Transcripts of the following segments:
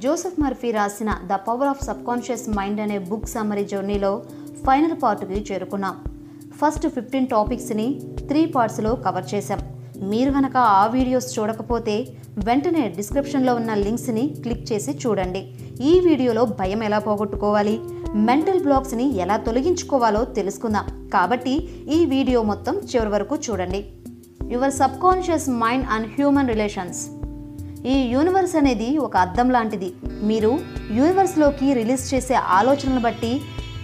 Joseph Murphy రాసిన the power of subconscious mind అనే book summary జర్నీలో ఫైనల్ పార్ట్కి చేరుకున్నాం. ఫస్ట్ ఫిఫ్టీన్ టాపిక్స్ని త్రీ పార్ట్స్లో కవర్ చేశాం. మీరు కనుక ఆ వీడియోస్ చూడకపోతే వెంటనే డిస్క్రిప్షన్లో ఉన్న లింక్స్ని క్లిక్ చేసి చూడండి. ఈ వీడియోలో భయం ఎలా పోగొట్టుకోవాలి మెంటల్ బ్లాక్స్ని ఎలా తొలగించుకోవాలో తెలుసుకుందాం. కాబట్టి ఈ వీడియో మొత్తం చివరి వరకు చూడండి. Your subconscious mind and human relations. ఈ యూనివర్స్ అనేది ఒక అద్దం లాంటిది. మీరు యూనివర్స్లోకి రిలీజ్ చేసే ఆలోచనలు బట్టి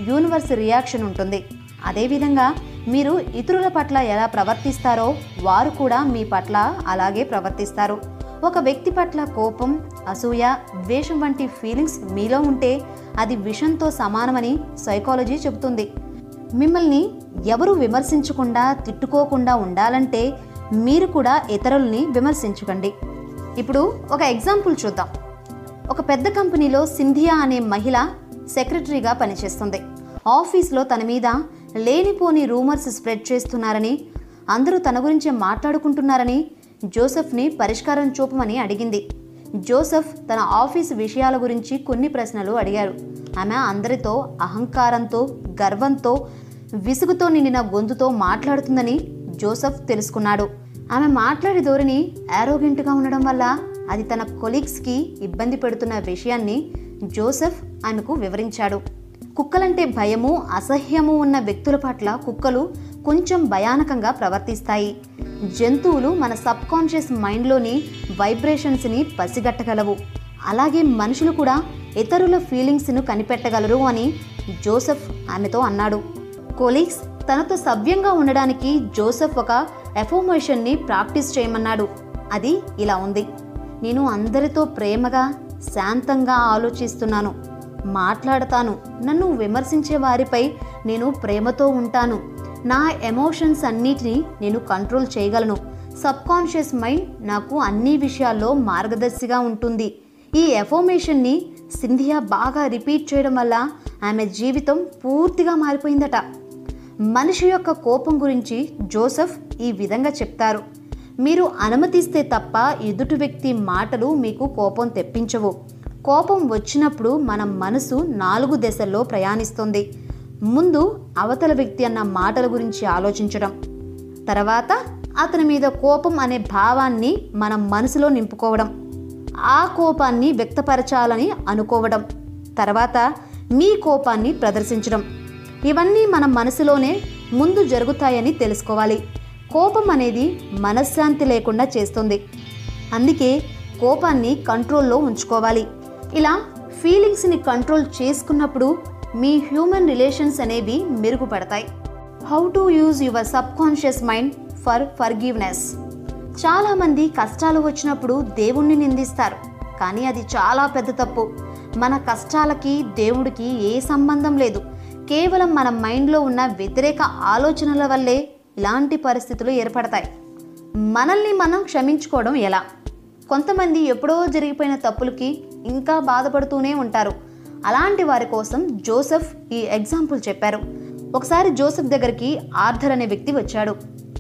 యూనివర్స్ రియాక్షన్ ఉంటుంది. అదేవిధంగా మీరు ఇతరుల పట్ల ఎలా ప్రవర్తిస్తారో వారు కూడా మీ పట్ల అలాగే ప్రవర్తిస్తారు. ఒక వ్యక్తి పట్ల కోపం అసూయ ద్వేషం వంటి ఫీలింగ్స్ మీలో ఉంటే అది విషంతో సమానమని సైకాలజీ చెబుతుంది. మిమ్మల్ని ఎవరు విమర్శించకుండా తిట్టుకోకుండా ఉండాలంటే మీరు కూడా ఇతరుల్ని విమర్శించకండి. ఇప్పుడు ఒక ఎగ్జాంపుల్ చూద్దాం. ఒక పెద్ద కంపెనీలో సింధియా అనే మహిళ సెక్రటరీగా పనిచేస్తుంది. ఆఫీస్లో తన మీద లేనిపోని రూమర్స్ స్ప్రెడ్ చేస్తున్నారని అందరూ తన గురించి మాట్లాడుకుంటున్నారని జోసెఫ్ని పరిష్కారం చూపమని అడిగింది. జోసెఫ్ తన ఆఫీస్ విషయాల గురించి కొన్ని ప్రశ్నలు అడిగారు. ఆమె అందరితో అహంకారంతో గర్వంతో విసుగుతో నిండిన గొంతుతో మాట్లాడుతుందని జోసెఫ్ తెలుసుకున్నాడు. ఆమె మాట్లాడే ధోరణి యారోగెంట్గా ఉండడం వల్ల అది తన కొలీగ్స్కి ఇబ్బంది పెడుతున్న విషయాన్ని జోసెఫ్ ఆమెకు వివరించాడు. కుక్కలంటే భయము అసహ్యము ఉన్న వ్యక్తుల పట్ల కుక్కలు కొంచెం భయానకంగా ప్రవర్తిస్తాయి. జంతువులు మన సబ్ కాన్షియస్ మైండ్లోని వైబ్రేషన్స్ని పసిగట్టగలవు. అలాగే మనుషులు కూడా ఇతరుల ఫీలింగ్స్ను కనిపెట్టగలరు అని జోసెఫ్ ఆమెతో అన్నాడు. కొలీగ్స్ తనతో సవ్యంగా ఉండడానికి జోసెఫ్ ఒక ఎఫోమేషన్ని ప్రాక్టీస్ చేయమన్నాడు. అది ఇలా ఉంది. నేను అందరితో ప్రేమగా శాంతంగా ఆలోచిస్తున్నాను. మాట్లాడతాను. నన్ను విమర్శించే వారిపై నేను ప్రేమతో ఉంటాను. నా ఎమోషన్స్ అన్నిటినీ నేను కంట్రోల్ చేయగలను. సబ్కాన్షియస్ మైండ్ నాకు అన్ని విషయాల్లో మార్గదర్శిగా ఉంటుంది. ఈ ఎఫోమేషన్ని సింధియా బాగా రిపీట్ చేయడం వల్ల ఆమె జీవితం పూర్తిగా మారిపోయిందట. మనిషి యొక్క కోపం గురించి జోసెఫ్ ఈ విధంగా చెప్తారు. మీరు అనుమతిస్తే తప్ప ఎదుటి వ్యక్తి మాటలు మీకు కోపం తెప్పించవు. కోపం వచ్చినప్పుడు మన మనసు నాలుగు దశల్లో ప్రయాణిస్తుంది. ముందు అవతల వ్యక్తి అన్న మాటల గురించి ఆలోచించడం. తర్వాత అతని మీద కోపం అనే భావాన్ని మన మనసులో నింపుకోవడం. ఆ కోపాన్ని వ్యక్తపరచాలని అనుకోవడం. తర్వాత మీ కోపాన్ని ప్రదర్శించడం. ఇవన్నీ మన మనసులోనే ముందు జరుగుతాయని తెలుసుకోవాలి. కోపం అనేది మనశ్శాంతి లేకుండా చేస్తుంది. అందుకే కోపాన్ని కంట్రోల్లో ఉంచుకోవాలి. ఇలా ఫీలింగ్స్ని కంట్రోల్ చేసుకున్నప్పుడు మీ హ్యూమన్ రిలేషన్స్ అనేవి మెరుగుపడతాయి. How to use your subconscious mind for forgiveness. చాలామంది కష్టాలు వచ్చినప్పుడు దేవుణ్ణి నిందిస్తారు. కానీ అది చాలా పెద్ద తప్పు. మన కష్టాలకి దేవుడికి ఏ సంబంధం లేదు. కేవలం మన మైండ్లో ఉన్న వ్యతిరేక ఆలోచనల వల్లే ఇలాంటి పరిస్థితులు ఏర్పడతాయి. మనల్ని మనం క్షమించుకోవడం ఎలా? కొంతమంది ఎప్పుడో జరిగిపోయిన తప్పులకి ఇంకా బాధపడుతూనే ఉంటారు. అలాంటి వారి కోసం జోసెఫ్ ఈ ఎగ్జాంపుల్ చెప్పారు. ఒకసారి జోసెఫ్ దగ్గరికి ఆర్థర్ అనే వ్యక్తి వచ్చాడు.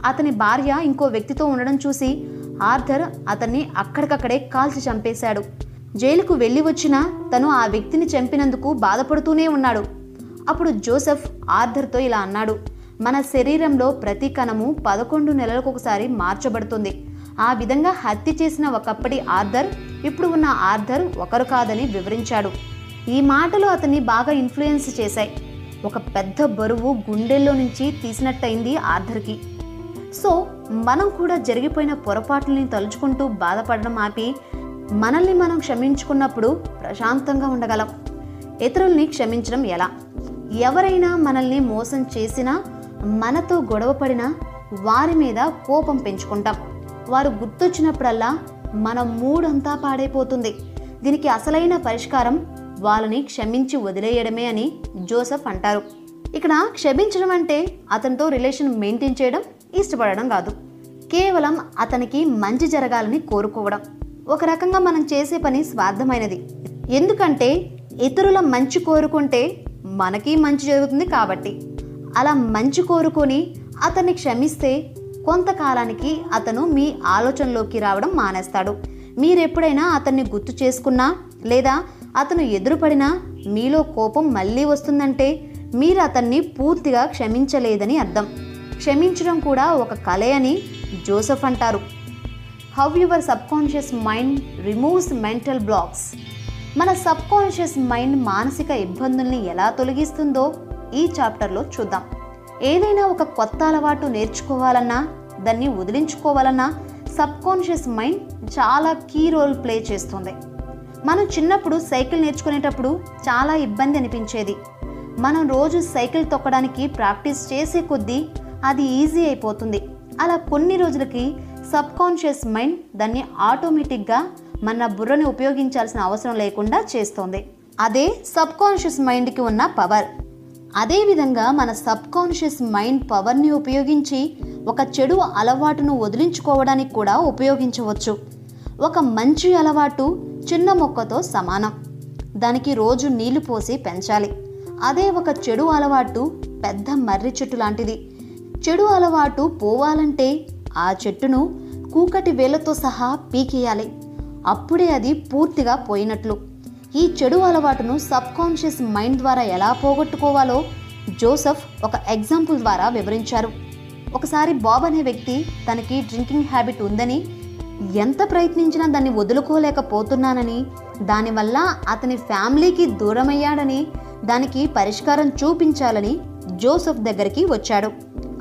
అతని భార్య ఇంకో వ్యక్తితో ఉండడం చూసి ఆర్థర్ అతన్ని అక్కడికక్కడే కాల్చి చంపేశాడు. జైలుకు వెళ్ళి వచ్చినా తను ఆ వ్యక్తిని చంపినందుకు బాధపడుతూనే ఉన్నాడు. అప్పుడు జోసెఫ్ ఆర్థర్తో ఇలా అన్నాడు మన శరీరంలో ప్రతి కణము పదకొండు నెలలకు ఒకసారి మార్చబడుతుంది. ఆ విధంగా హత్య చేసిన ఒకప్పటి ఆర్థర్ ఇప్పుడు ఉన్న ఆర్థర్ ఒకరు కాదని వివరించాడు. ఈ మాటలు అతన్ని బాగా ఇన్ఫ్లుయెన్స్ చేశాయి. ఒక పెద్ద బరువు గుండెల్లో నుంచి తీసినట్టయింది ఆర్థర్కి సో మనం కూడా జరిగిపోయిన పొరపాట్లని తలుచుకుంటూ బాధపడడం ఆపి మనల్ని మనం క్షమించుకున్నప్పుడు ప్రశాంతంగా ఉండగలం. ఇతరుల్ని క్షమించడం ఎలా? ఎవరైనా మనల్ని మోసం చేసినా మనతో గొడవపడినా వారి మీద కోపం పెంచుకుంటాం. వారు గుర్తొచ్చినప్పుడల్లా మన మూడంతా పాడైపోతుంది. దీనికి అసలైన పరిష్కారం వాళ్ళని క్షమించి వదిలేయడమే అని జోసెఫ్ అంటారు. ఇక్కడ క్షమించడం అంటే అతనితో రిలేషన్ మెయింటైన్ చేయడం ఇష్టపడడం కాదు. కేవలం అతనికి మంచి జరగాలని కోరుకోవడం. ఒక రకంగా మనం చేసే పని స్వార్థమైనది. ఎందుకంటే ఇతరుల మంచి కోరుకుంటే మనకి మంచి జరుగుతుంది కాబట్టి. అలా మంచి కోరుకొని అతన్ని క్షమిస్తే కొంతకాలానికి అతను మీ ఆలోచనలోకి రావడం మానేస్తాడు. మీరెప్పుడైనా అతన్ని గుర్తు చేసుకున్నా లేదా అతను ఎదురుపడినా మీలో కోపం మళ్ళీ వస్తుందంటే మీరు అతన్ని పూర్తిగా క్షమించలేదని అర్థం. క్షమించడం కూడా ఒక కళే అని జోసెఫ్ అంటారు. How your subconscious mind removes mental blocks మన సబ్కాన్షియస్ మైండ్ మానసిక ఇబ్బందుల్ని ఎలా తొలగిస్తుందో ఈ చాప్టర్లో చూద్దాం. ఏదైనా ఒక కొత్త అలవాటు నేర్చుకోవాలన్నా దాన్ని వదిలించుకోవాలన్నా సబ్ కాన్షియస్ మైండ్ చాలా కీ రోల్ ప్లే చేస్తుంది. మనం చిన్నప్పుడు సైకిల్ నేర్చుకునేటప్పుడు చాలా ఇబ్బంది అనిపించేది. మనం రోజు సైకిల్ తొక్కడానికి ప్రాక్టీస్ చేసే కొద్దీ అది ఈజీ అయిపోతుంది. అలా కొన్ని రోజులకి సబ్ కాన్షియస్ మైండ్ దాన్ని ఆటోమేటిక్గా మన బుర్రని ఉపయోగించాల్సిన అవసరం లేకుండా చేస్తోంది. అదే సబ్ కాన్షియస్ మైండ్కి ఉన్న పవర్. అదేవిధంగా మన సబ్ కాన్షియస్ మైండ్ పవర్ని ఉపయోగించి ఒక చెడు అలవాటును వదిలించుకోవడానికి కూడా ఉపయోగించవచ్చు. ఒక మంచి అలవాటు చిన్న మొక్కతో సమానం. దానికి రోజు నీళ్ళు పోసి పెంచాలి. అదే ఒక చెడు అలవాటు పెద్ద మర్రి చెట్టు లాంటిది. చెడు అలవాటు పోవాలంటే ఆ చెట్టును కూకటి వేలతో సహా పీకేయాలి. అప్పుడే అది పూర్తిగా పోయినట్లు. ఈ చెడు అలవాటును సబ్ కాన్షియస్ మైండ్ ద్వారా ఎలా పోగొట్టుకోవాలో జోసెఫ్ ఒక ఎగ్జాంపుల్ ద్వారా వివరించారు. ఒకసారి బాబ్ అనే వ్యక్తి తనకి డ్రింకింగ్ హ్యాబిట్ ఉందని ఎంత ప్రయత్నించినా దాన్ని వదులుకోలేకపోతున్నానని దానివల్ల అతని ఫ్యామిలీకి దూరమయ్యాడని దానికి పరిష్కారం చూపించాలని జోసెఫ్ దగ్గరికి వచ్చాడు.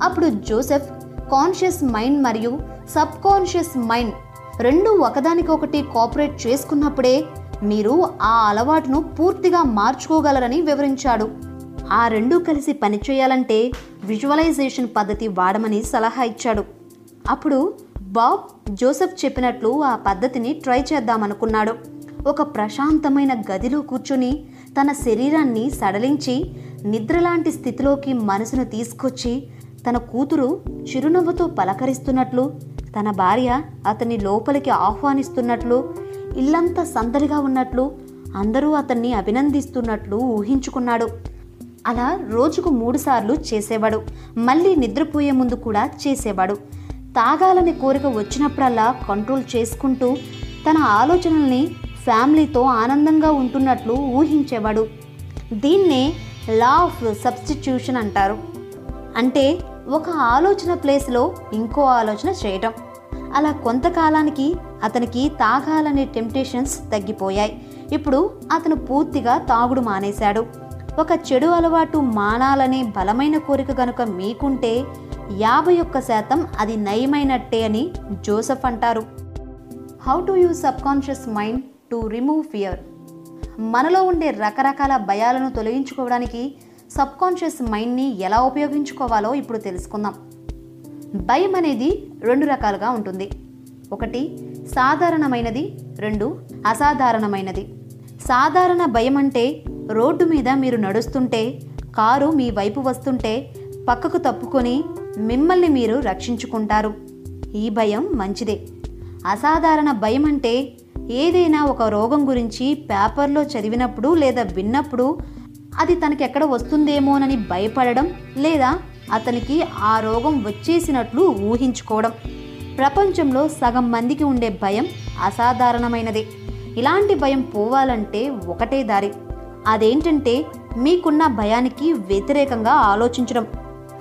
అప్పుడు జోసెఫ్ కాన్షియస్ మైండ్ మరియు సబ్ కాన్షియస్ మైండ్ రెండు ఒకదానికొకటి కోఆపరేట్ చేసుకున్నప్పుడే మీరు ఆ అలవాటును పూర్తిగా మార్చుకోగలరని వివరించాడు. ఆ రెండు కలిసి పనిచేయాలంటే విజువలైజేషన్ పద్ధతి వాడమని సలహా ఇచ్చాడు. అప్పుడు బాబ్ జోసెఫ్ చెప్పినట్లు ఆ పద్ధతిని ట్రై చేద్దామనుకున్నాడు. ఒక ప్రశాంతమైన గదిలో కూర్చుని తన శరీరాన్ని సడలించి నిద్రలాంటి స్థితిలోకి మనసును తీసుకొచ్చి తన కూతురు చిరునవ్వుతో పలకరిస్తున్నట్లు తన భార్య అతన్ని లోపలికి ఆహ్వానిస్తున్నట్లు ఇల్లంతా సందడిగా ఉన్నట్లు అందరూ అతన్ని అభినందిస్తున్నట్లు ఊహించుకున్నాడు. అలా రోజుకు మూడుసార్లు చేసేవాడు. మళ్ళీ నిద్రపోయే ముందు కూడా చేసేవాడు. తాగాలని కోరిక వచ్చినప్పుడల్లా కంట్రోల్ చేసుకుంటూ తన ఆలోచనల్ని ఫ్యామిలీతో ఆనందంగా ఉంటున్నట్లు ఊహించేవాడు. దీన్నే లా ఆఫ్ సబ్స్టిట్యూషన్ అంటారు. అంటే ఒక ఆలోచన ప్లేస్లో ఇంకో ఆలోచన చేయటం. అలా కొంతకాలానికి అతనికి తాగాలనే టెంప్టేషన్స్ తగ్గిపోయాయి. ఇప్పుడు అతను పూర్తిగా తాగుడు మానేశాడు. ఒక చెడు అలవాటు మానాలనే బలమైన కోరిక కనుక మీకుంటే యాభై ఒక్క శాతం అది నయమైనట్టే అని జోసఫ్ అంటారు. How to use subconscious mind to remove fear మనలో ఉండే రకరకాల భయాలను తొలగించుకోవడానికి సబ్కాన్షియస్ మైండ్ని ఎలా ఉపయోగించుకోవాలో ఇప్పుడు తెలుసుకుందాం. భయం అనేది రెండు రకాలుగా ఉంటుంది. ఒకటి సాధారణమైనది. రెండు అసాధారణమైనది. సాధారణ భయం అంటే రోడ్డు మీద మీరు నడుస్తుంటే కారు మీ వైపు వస్తుంటే పక్కకు తప్పుకొని మిమ్మల్ని మీరు రక్షించుకుంటారు. ఈ భయం మంచిదే. అసాధారణ భయం అంటే ఏదైనా ఒక రోగం గురించి పేపర్లో చదివినప్పుడు లేదా విన్నప్పుడు అది తనకెక్కడ వస్తుందేమోనని భయపడడం లేదా అతనికి ఆ రోగం వచ్చేసినట్లు ఊహించుకోవడం. ప్రపంచంలో సగం మందికి ఉండే భయం అసాధారణమైనది. ఇలాంటి భయం పోవాలంటే ఒకటే దారి. అదేంటంటే మీకున్న భయానికి వ్యతిరేకంగా ఆలోచించడం.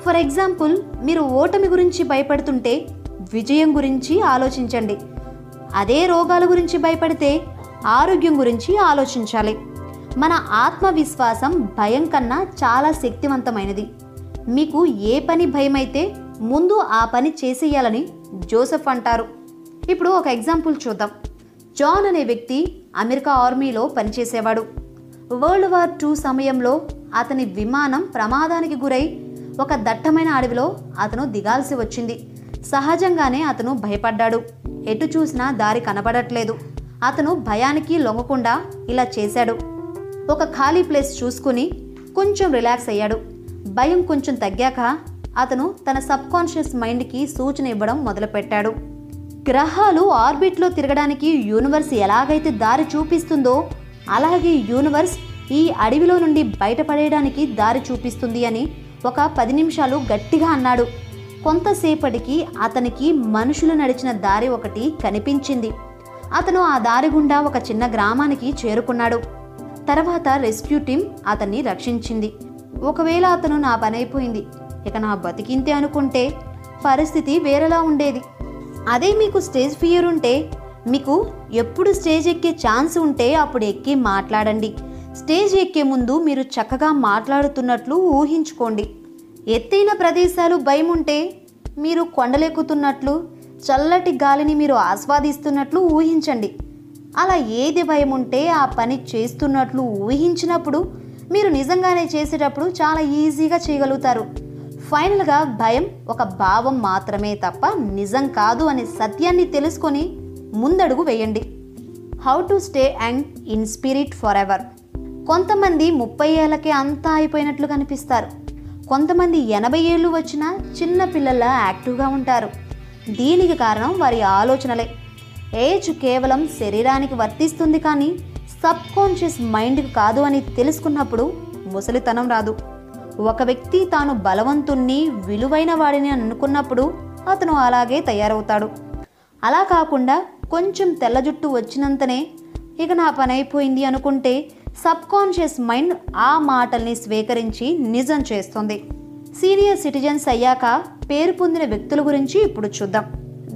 ఫర్ ఎగ్జాంపుల్ మీరు ఓటమి గురించి భయపడుతుంటే విజయం గురించి ఆలోచించండి. అదే రోగాల గురించి భయపడితే ఆరోగ్యం గురించి ఆలోచించాలి. మన ఆత్మవిశ్వాసం భయం కన్నా చాలా శక్తివంతమైనది. మీకు ఏ పని భయమైతే ముందు ఆ పని చేసేయాలని జోసెఫ్ అంటారు. ఇప్పుడు ఒక ఎగ్జాంపుల్ చూద్దాం. జాన్ అనే వ్యక్తి అమెరికా ఆర్మీలో పనిచేసేవాడు. వరల్డ్ వార్ టూ సమయంలో అతని విమానం ప్రమాదానికి గురై ఒక దట్టమైన అడవిలో అతను దిగాల్సి వచ్చింది. సహజంగానే అతను భయపడ్డాడు. ఎటు చూసినా దారి కనబడట్లేదు. అతను భయానికి లొంగకుండా ఇలా చేశాడు. ఒక ఖాళీ ప్లేస్ చూసుకుని కొంచెం రిలాక్స్ అయ్యాడు. భయం కొంచెం తగ్గాక అతను తన సబ్ కాన్షియస్ మైండ్కి సూచన ఇవ్వడం మొదలుపెట్టాడు. గ్రహాలు ఆర్బిట్లో తిరగడానికి యూనివర్స్ ఎలాగైతే దారి చూపిస్తుందో అలాగే యూనివర్స్ ఈ అడవిలో నుండి బయటపడేయడానికి దారి చూపిస్తుంది అని ఒక పది నిమిషాలు గట్టిగా అన్నాడు. కొంతసేపటికి అతనికి మనుషులు నడిచిన దారి ఒకటి కనిపించింది. అతను ఆ దారి గుండా ఒక చిన్న గ్రామానికి చేరుకున్నాడు. తర్వాత రెస్క్యూ టీం అతన్ని రక్షించింది. ఒకవేళ అతను నా పని అయిపోయింది ఇక నా బతికింతే అనుకుంటే పరిస్థితి వేరేలా ఉండేది. అదే మీకు స్టేజ్ ఫియర్ ఉంటే మీకు ఎప్పుడు స్టేజ్ ఎక్కే ఛాన్స్ ఉంటే అప్పుడు ఎక్కి మాట్లాడండి. స్టేజ్ ఎక్కే ముందు మీరు చక్కగా మాట్లాడుతున్నట్లు ఊహించుకోండి. ఎత్తైన ప్రదేశాలు భయం ఉంటే మీరు కొండలెక్కుతున్నట్లు చల్లటి గాలిని మీరు ఆస్వాదిస్తున్నట్లు ఊహించండి. అలా ఏది భయం ఉంటే ఆ పని చేస్తున్నట్లు ఊహించినప్పుడు మీరు నిజంగానే చేసేటప్పుడు చాలా ఈజీగా చేయగలుగుతారు. ఫైనల్గా భయం ఒక భావం మాత్రమే తప్ప నిజం కాదు అనే సత్యాన్ని తెలుసుకొని ముందడుగు వేయండి. How to stay and in spirit forever కొంతమంది ముప్పై ఏళ్ళకే అంతా అయిపోయినట్లు కనిపిస్తారు. కొంతమంది ఎనభై ఏళ్ళు వచ్చినా చిన్న పిల్లల యాక్టివ్గా ఉంటారు. దీనికి కారణం వారి ఆలోచనలే. ఏజ్ కేవలం శరీరానికి వర్తిస్తుంది కానీ సబ్ కాన్షియస్ మైండ్కి కాదు అని తెలుసుకున్నప్పుడు ముసలితనం రాదు. ఒక వ్యక్తి తాను బలవంతుణ్ణి విలువైన వాడిని అనుకున్నప్పుడు అతను అలాగే తయారవుతాడు. అలా కాకుండా కొంచెం తెల్ల జుట్టు వచ్చినంతనే ఇక నా పని అయిపోయింది అనుకుంటే సబ్ కాన్షియస్ మైండ్ ఆ మాటల్ని స్వీకరించి నిజం చేస్తుంది. సీనియర్ సిటిజన్స్ అయ్యాక పేరు పొందిన వ్యక్తుల గురించి ఇప్పుడు చూద్దాం.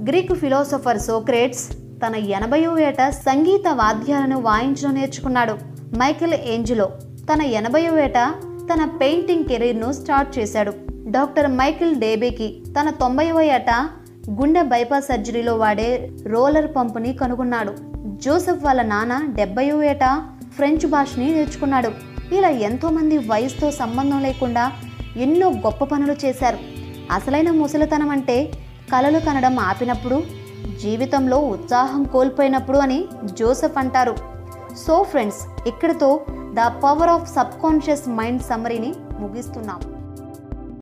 గ్రీక్ ఫిలాసఫర్ సోక్రేట్స్ తన ఎనభయో ఏట సంగీత వాద్యాలను వాయించడం నేర్చుకున్నాడు. మైకెల్ ఏంజిలో తన ఎనభయో ఏట తన పెయింటింగ్ కెరీర్ను స్టార్ట్ చేశాడు. డాక్టర్ మైకిల్ డేబేకి తన తొంభైవ ఏట గుండె బైపాస్ సర్జరీలో వాడే రోలర్ పంపుని కనుగొన్నాడు. జోసెఫ్ వాళ్ళ నాన్న డెబ్బయో ఏట ఫ్రెంచ్ భాషని నేర్చుకున్నాడు. ఇలా ఎంతోమంది వయసుతో సంబంధం లేకుండా ఎన్నో గొప్ప పనులు చేశారు. అసలైన ముసలితనం అంటే కలలు కనడం ఆపినప్పుడు జీవితంలో ఉత్సాహం కోల్పోయినప్పుడు అని జోసెఫ్ అంటారు. సో ఫ్రెండ్స్ ఇక్కడితో the power of subconscious mind సమ్మరీని ముగిస్తున్నాం.